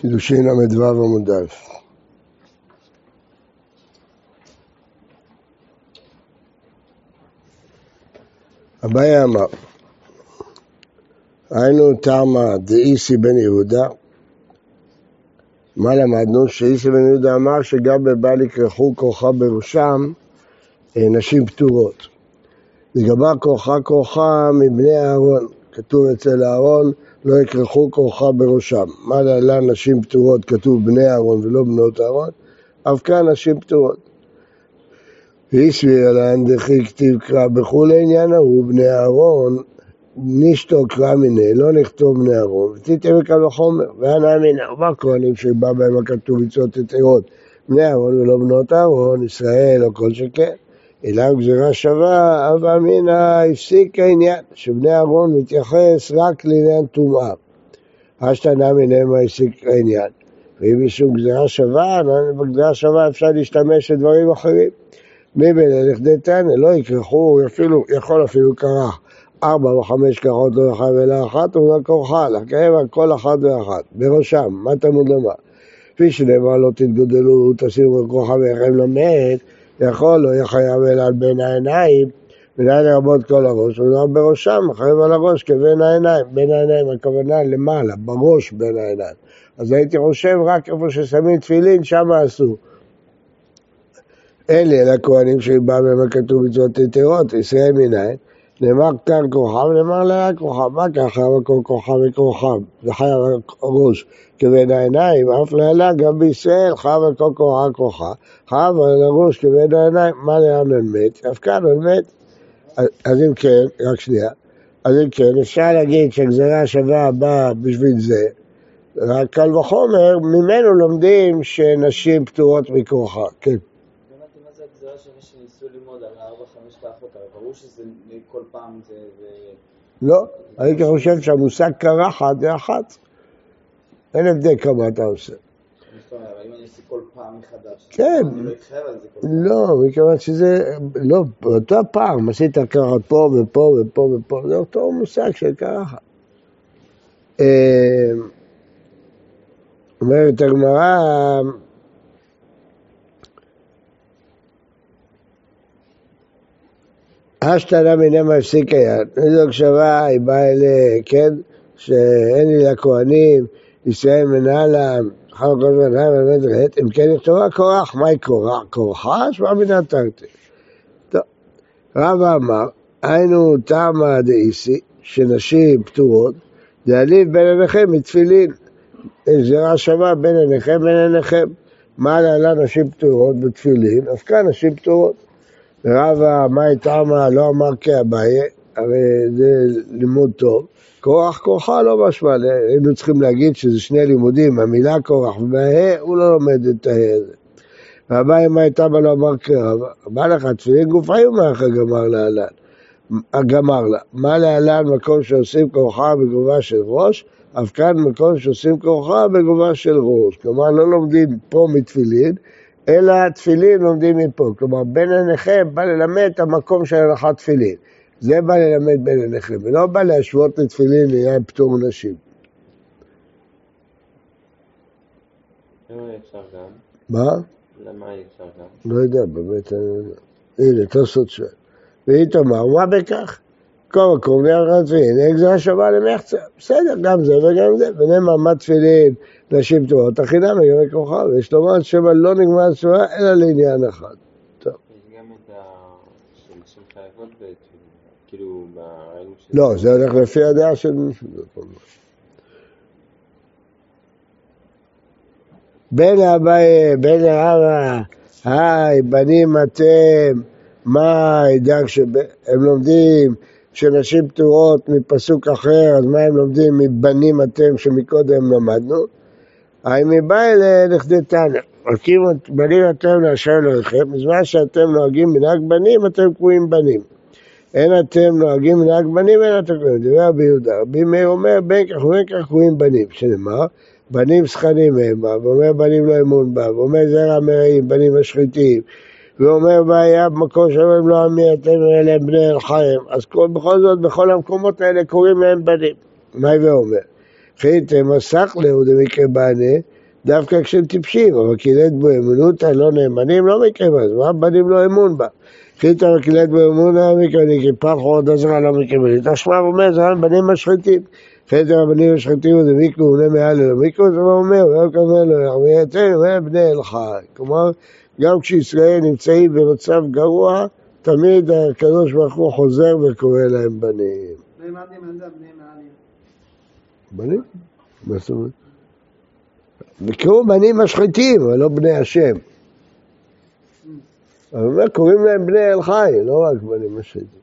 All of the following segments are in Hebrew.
קידושין ל"ו עמוד א'. אביי אמר, היינו תמה דאיסי בן יהודה, מה למדנו? שאיסי בן יהודה אמר שגם בבל יקרחו כוחה בראשם אה, נשים פטורות. לגבי כוחה כוחה מבני אהרון, כתוב אצל אהרון לא יכרכו כוחה בראשם. מה להלן נשים פטורות כתוב בני אהרון ולא בנות אהרון? אף כאן נשים פטורות. והסביר להן דכי כתיב קרא בכולי עניין ההוא בני אהרון נשתו קרא מיני, לא נכתוב בני אהרון, ותיתם וקל וחומר, והנא אמינא, ארבע כהנים שבא בהם הכתוב מצוות יתרות, בני אהרון ולא בנות אהרון, ישראל או כל שכן. אלא גזירה שווה, אב אמינא הפסיק העניין, שבני אהרון מתייחס רק לעניין טומאה. אשתנה מנהמה הפסיק העניין. ואם יש גזירה שווה, בגזירה שווה אפשר להשתמש לדברים אחרים. מבן לכדי תנא, לא יכרחו, הוא אפילו, יכול אפילו קרח. ארבע או חמש קרחות לא יחד אלא אחת, הוא רק כורחה, לקרב על כל אחת ואחת, בראשם, מה תלמוד לומר? כפי שנאמר לא תתגודלו, תשימו כרוחה ויחם למת, יכול, לא יהיה חייב אלא על בין העיניים, מנהל לרבות כל הראש, הוא בראשם, חייב על הראש כבין העיניים, בין העיניים הכוונה למעלה, בראש בין העיניים. אז הייתי חושב רק איפה ששמים תפילין, שם עשו. אלה הכהנים שבא בהם הכתוב מצוות יתרות, ישראל מנין, נאמר כאן כוכב, נאמר לה כוכב, מה ככה, כל כוכב וכוכב, וחי על הראש כבין העיניים, אף לילה גם בישראל חב על כל כוכב כוכב, חב על הראש כבין העיניים, מה לאן על מת? אף כאן על מת. אז אם כן, רק שנייה, אז אם כן, אפשר להגיד שהגזרה השווה באה בשביל זה, רק קל וחומר, ממנו לומדים שנשים פטורות מכוחה, כן. ברור שזה כל פעם זה... לא, הייתי חושב שהמושג קרחת זה אחת. אין הבדל כמה אתה עושה. כן, לא, מכיוון שזה, לא, באותו פעם עשית קרחת פה ופה ופה ופה, זה אותו מושג של קרחת. אה, אומרת הגמרא, אשתנה מנמה הפסיק היד. איזו הקשבה היא באה אלי, כן? שאין לי לכהנים, ישראל מנהלם, חל כל באמת רהט, אם כן יכתובה כורח, מהי כורח? כורחה? שמע מינה תרתי. טוב, רבא אמר, היינו תמה דאיסי, שנשים פטורות, להעליב בין עיניכם מתפילין. גזירה שווה בין עיניכם בין עיניכם. מה להלן נשים פטורות בתפילין? אף כאן נשים פטורות. ורבא, מאי תמה, לא אמר כאביי, הרי זה לימוד טוב. כורח כורחה לא משמע, היינו צריכים להגיד שזה שני לימודים, המילה כורח והה, הוא לא לומד את הה הזה. ואביי מאי תמה לא אמר כרבא, בא לך תפילין גופי ומאחר גמר להלן. גמר לה. מה להלן מקום שעושים כורחה בגובה של ראש? אף כאן מקום שעושים כורחה בגובה של ראש. כלומר, לא לומדים פה מתפילין, אלא תפילין לומדים מפה. כלומר, בין עיניכם בא ללמד את המקום של הלכת תפילין. זה בא ללמד בין עיניכם, ולא בא להשוות לתפילין לעניין פטור נשים. מה? למה אי אפשר גם? לא יודע, באמת אני לא יודע. הנה, תוספות שואל. והיא תאמר, מה בכך? כל מקום ליד תפילין, אין גזרה שווה למחצה. בסדר, גם זה וגם זה. ונאמר, מה תפילין נשים פטורות, החינם לגבי כוכב, יש לומר שמא לא נגמר התשובה אלא לעניין אחד. טוב. יש גם את ה... שנשים חייבות כאילו. לא, זה הולך לפי הדעה של מישהו. בן אביי, בן אבא, היי, בנים אתם, מה הידע שהם לומדים שנשים פטורות מפסוק אחר, אז מה הם לומדים מבנים אתם שמקודם למדנו? האם בא אלה לכדי תנא, הקים בנים אתם לאשר אלוהיכם, בזמן שאתם נוהגים מנהג בנים, אתם קרויים בנים. אין אתם נוהגים מנהג בנים, אין אתם קרויים. דברי רבי יהודה, רבי מאיר אומר, בין כך ובין כך קרויים בנים, שנאמר, בנים סכנים הם ואומר בנים לא אמון בה, ואומר זרע מרעים, בנים משחיתים, ואומר והיה במקום שאומרים לא עמי אתם אלה בני אל חיים, אז בכל זאת בכל המקומות האלה קוראים להם בנים. מה הווה אומר? חיתם מסך לאו דמקרה בנה, דווקא כשהם טיפשים, אבל קילט בו אמונותא לא נאמנים, לא מקיים אז, מה בנים לא אמון בה? חיתא וקילט בו אמונה, מקיימים, כי פח עוד עזרה לא מקיימים. תשמע אומר, זה בנים משחיתים. חטא הבנים משחיתים וזה מיקרו ובני מעל ללא מיקרו, זה מה אומר, ולא כמובן לו יחמי יתנו, בני אל חי. כלומר, גם כשישראל נמצאים במצב גרוע, תמיד הקדוש ברוך הוא חוזר וקורא להם בנים. בנים? מה זאת אומרת? וקראו בנים משחיתים, אבל לא בני השם. אבל אומר, קוראים להם בני אל חי, לא רק בנים משחיתים.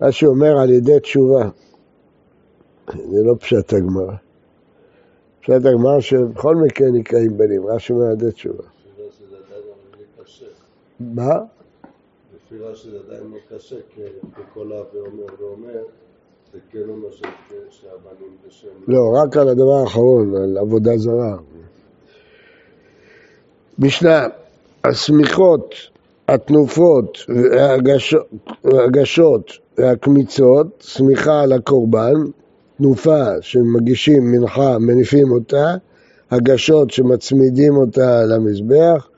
רש"י אומר על ידי תשובה, זה לא פשט הגמרא. פשט הגמרא שבכל מקרה נקראים בנים, רש"י אומר על ידי תשובה. מה? לפי רש"י זה עדיין לא קשה, כי כל אב ואומר ואומר, זה כן אומר שהבנים זה שם... לא, רק על הדבר האחרון, על עבודה זרה. משנה, השמיכות, התנופות, והגשות והקמיצות, שמיכה על הקורבן, תנופה שמגישים מנחה, מניפים אותה, הגשות שמצמידים אותה למזבח,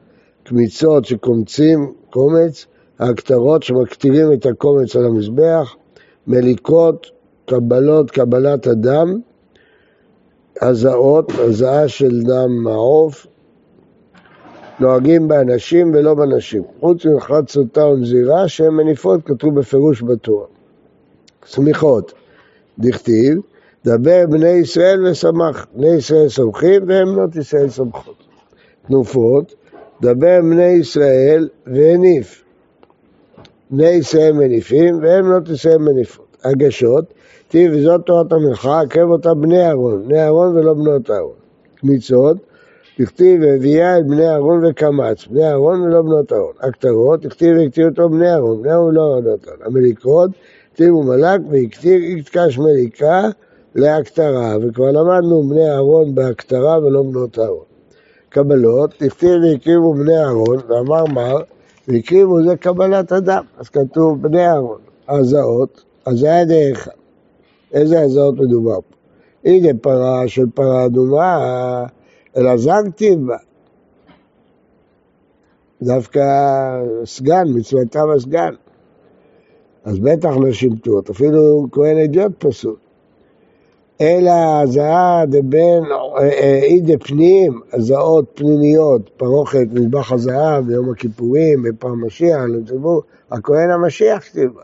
קמיצות שקומצים קומץ, ההקטרות שמקטירים את הקומץ על המזבח, מליקות, קבלות, קבלת הדם, הזעות, הזעה של דם העוף, נוהגים באנשים ולא בנשים. חוץ ממחרת סוטה ונזירה שהן מניפות, כתוב בפירוש בתורה. סמיכות, דכתיב, דבר בני ישראל ושמח. בני ישראל סומכים והם בנות ישראל סומכות. תנופות, דבר בני ישראל והניף. בני ישראל מניפים והם בנות ישראל מניפות. הגשות, תראי וזאת תורת המלאכה, הקרב אותה בני אהרון, בני אהרון ולא בנות אהרון. קמיצות, תכתיב והביאה את בני אהרון וקמץ, בני אהרון ולא בנות אהרון. הקטרות, תכתיב והקטיר אותו בני אהרון, בני אהרון ולא בנות אהרון. המליקות, תכתיב ומלק והקטיר יקטקש מליקה להקטרה, וכבר למדנו בני אהרון בהקטרה ולא בנות אהרון. קבלות, תכתיב והקריבו בני אהרון, ואמר מר, והקריבו זה קבלת אדם, אז כתוב בני אהרון. הזעות, אז היה דרך איזה הזעות מדובר פה? הנה פרה של פרה אדומה, אלא זגתי בה. דווקא סגן, מצוותם הסגן. אז בטח לא שימטו, אפילו כהן אדיוט פסול. אלא הזעה דבין אי דפנים, הזעות פנימיות, פרוכת מזבח הזהב ביום הכיפורים, בפעם משיח, לציבור, הכהן המשיח כתיבה.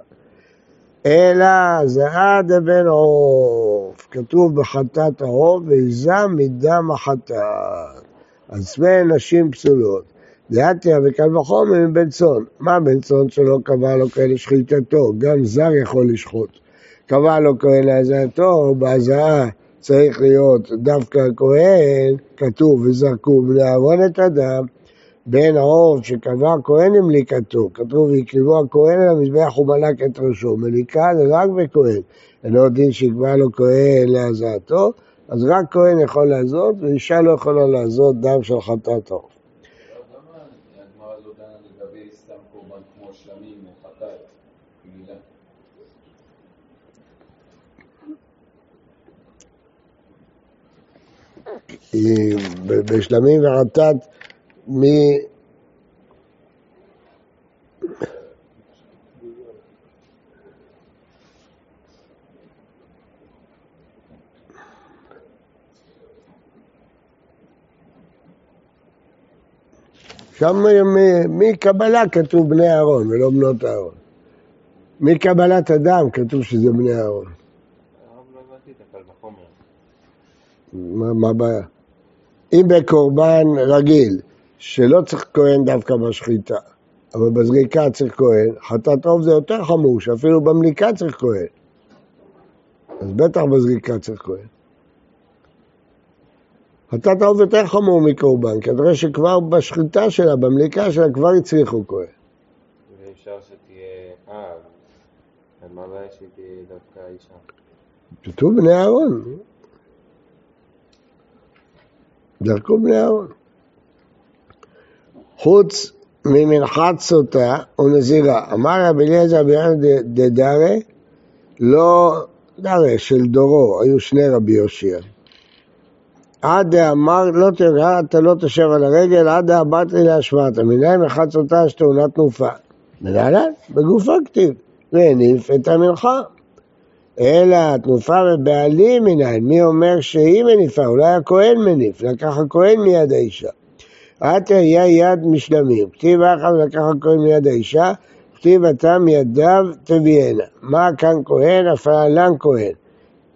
אלא זעה דבין עוף, כתוב בחטאת העוף, ועיזה מדם החטאת. אז שני נשים פסולות. דעתיה וקל וחומר מבן צאן. מה בן צאן שלא קבע לו כאלה שחיטתו? גם זר יכול לשחוט. קבע לו כהן להזעתו, בהזעה צריך להיות דווקא הכהן, כתוב וזרקו בני אהרון את הדם, בן עוף שקבע כהן עם ליקתו, כתוב ויקריבו הכהן על המזבח ומלק את ראשו, מליקה זה רק בכהן, אינו דין שיקבע לו כהן להזעתו, אז רק כהן יכול לעזות ואישה לא יכולה לעזות דם של חטאת עוף. בשלמים וחטאת מ... שם מקבלה כתוב בני אהרון ולא בנות אהרון. מקבלת אדם כתוב שזה בני אהרון. מה הבעיה? אם בקורבן רגיל, שלא צריך כהן דווקא בשחיטה, אבל בזריקה צריך כהן, חטאת עוף זה יותר חמור, שאפילו במליקה צריך כהן. אז בטח בזריקה צריך כהן. חטאת העוף יותר חמור מקורבן, כנראה שכבר בשחיטה שלה, במליקה שלה, כבר הצליחו כהן. ואפשר שתהיה אב, אז מה הבעיה שתהיה דווקא אישה? כתוב בני אהרון. דרכו בני אהרון. חוץ ממנחת סוטה ונזירה. אמר רבי אליעזר בירן דדרי, לא דרי של דורו, היו שני רבי יושיע. עד דאמר לא תרגע, אתה לא תשב על הרגל, עד דאמרת לי להשוואת. מנין מחצותה יש תאונת תנופה. מנהלן, בגופו כתיב, והניף את המנחה. אלא תנופה ובעלים מנין, מי אומר שהיא מניפה? אולי הכהן מניף, לקח הכהן מיד האישה. עתה היה יד משלמים, כתיב אחת לקח הכהן מיד האישה, כתיב אתה מידיו תביאנה. מה כאן כהן? להלן כהן.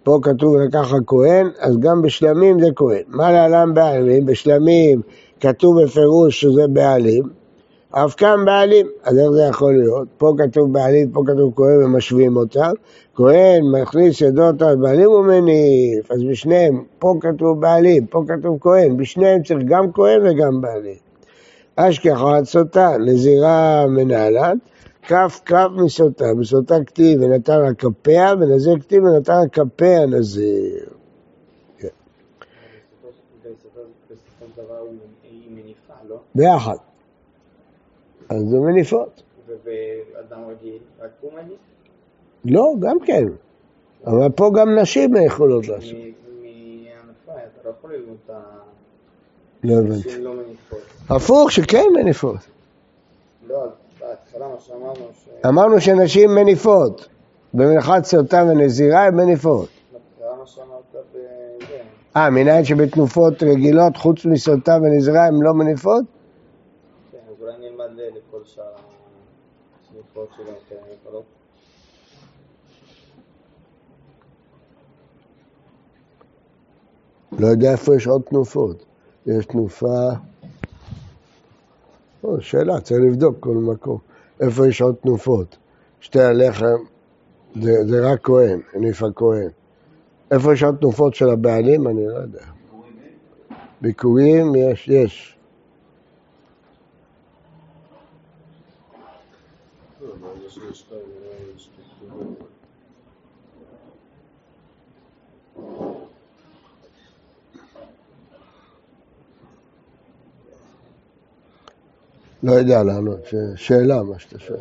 פה כתוב לקח הכהן, אז גם בשלמים זה כהן. מה להלן בעלים? בשלמים כתוב בפירוש שזה בעלים, אף כאן בעלים. אז איך זה יכול להיות? פה כתוב בעלים, פה כתוב כהן ומשווים אותם. כהן מכניס ידות על בעלים ומניף, אז בשניהם, פה כתוב בעלים, פה כתוב כהן, בשניהם צריך גם כהן וגם בעלים. אשכחה סוטה, נזירה מנהלן, כף כף מסוטה, מסוטה כתיב ונתן לה כפיה, ונזיר כתיב ונתן לה כפיה נזיר. כן. ביחד. אז זה מניפות. ובאדם רגיל, רק הוא מניף? לא, גם כן. אבל פה גם נשים יכולות לעשות. מהענפה, אתה לא יכול ללמוד את ה... לא הבנתי. לא. הפוך, שכן מניפות. לא, בהתחלה מה שאמרנו, ש... אמרנו שנשים מניפות. במנחת סוטה ונזירה הן מניפות. אה, מנין שבתנופות רגילות, חוץ מסוטה ונזירה, הן לא מניפות? כן, אז אולי נלמד הסמיכות שלו, כן, יכולות. לא יודע איפה יש עוד תנופות. יש תנופה... או, שאלה, צריך לבדוק כל מקום. איפה יש עוד תנופות? שתי הלחם זה, זה רק כהן, הניף הכהן. איפה יש עוד תנופות של הבעלים? אני לא יודע. ביקורים יש, יש. לא, ברגע שיש שתיים, נראה לי יש תיקונים. לא יודע לענות, שאלה מה שאתה שואל.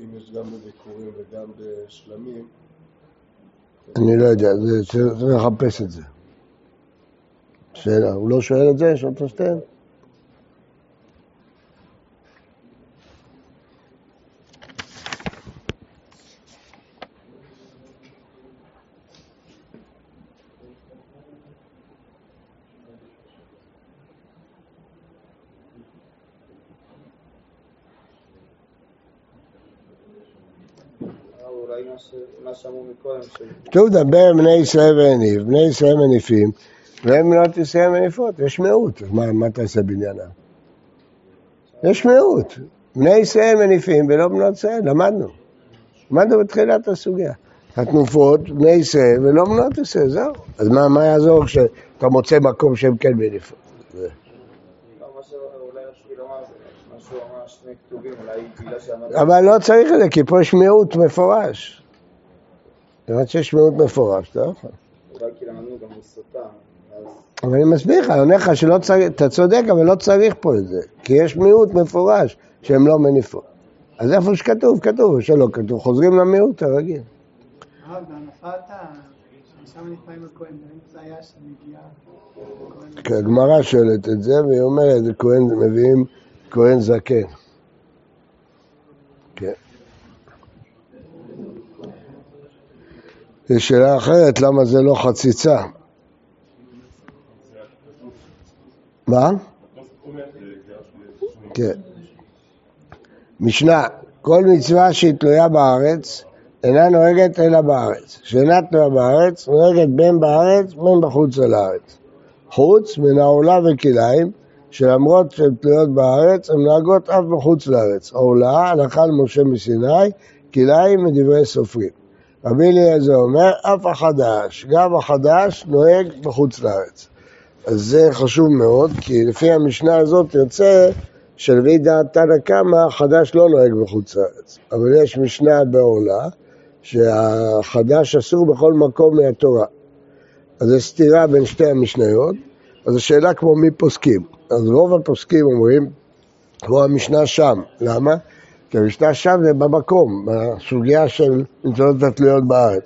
אם יש גם בביקורים וגם בשלמים, אני לא יודע, צריך לחפש את זה. שאלה, הוא לא שואל את זה? יש אותו שתיהן? אולי מה שאמרו מקודם. כתוב דבר בני ישראל והניב, בני ישראל מניפים, והם בנות ישראל מניפות, יש מיעוט, אז מה, מה תעשה בעניינם? יש מיעוט, בני ישראל מניפים ולא בנות ישראל, למדנו. למדנו בתחילת הסוגיה. התנופות, בני ישראל ולא בנות ישראל, זהו. אז מה, מה יעזור כשאתה מוצא מקום שהם כן מניפות? זה- לא, מה שאולי רציתי לומר, זה מה שהוא אמר, שני כתובים, אולי בגלל שאמרת... אבל לא צריך את זה, כי פה יש מיעוט מפורש. זאת שיש מיעוט מפורש, אתה לא יכול. אולי כי למדנו גם מסוטה, אז... אבל אני מסביר לך, אני אומר לך שלא צריך, אתה צודק, אבל לא צריך פה את זה, כי יש מיעוט מפורש שהם לא מניפות. אז איפה שכתוב, כתוב, שלא כתוב, חוזרים למיעוט הרגיל. הגמרא שואלת את זה, והיא אומרת, כהן, מביאים כהן זקן. כן. יש שאלה אחרת, למה זה לא חציצה? מה? כן. משנה, כל מצווה שהיא תלויה בארץ, אינה נוהגת אלא בארץ. שאינה תלויה בארץ, נוהגת בין בארץ בין בחוץ על הארץ. חוץ מן העולה וכליים, שלמרות שהן תלויות בארץ, הן נוהגות אף בחוץ לארץ. העולה, הלכה למשה מסיני, כליים מדברי סופרים. רבי אליעזר אומר, אף החדש, גם החדש נוהג בחוץ לארץ. אז זה חשוב מאוד, כי לפי המשנה הזאת יוצא שלפי דעת תנא קמא, החדש לא נוהג בחוץ לארץ. אבל יש משנה בעולה, שהחדש אסור בכל מקום מהתורה. אז זו סתירה בין שתי המשניות, אז השאלה כמו מי פוסקים. אז רוב הפוסקים אומרים, כמו המשנה שם. למה? כי המשנה שם זה במקום, בסוגיה של מצוות התלויות בארץ.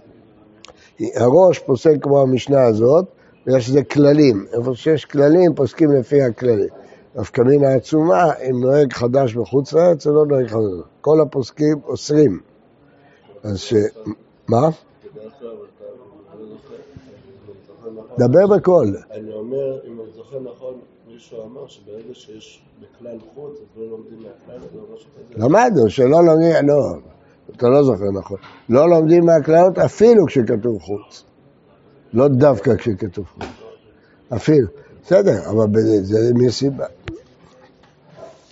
הראש פוסק כמו המשנה הזאת, בגלל שזה כללים. איפה שיש כללים, פוסקים לפי הכללים. נפקא מינה עצומה, אם נוהג חדש בחוץ לארץ, או לא נוהג חדש. כל הפוסקים אוסרים. אז ש... מה? לא. דבר בקול. אני אומר, אם אני זוכר נכון, מישהו אמר שברגע שיש בכלל חוץ, אז לא לומדים מהכלל, או משהו כזה. למדנו שלא לומדים, לא, אתה לא זוכר נכון. לא לומדים מהכללות אפילו כשכתוב חוץ. לא דווקא כשכתוב חוץ. אפילו. בסדר, אבל זה מסיבה.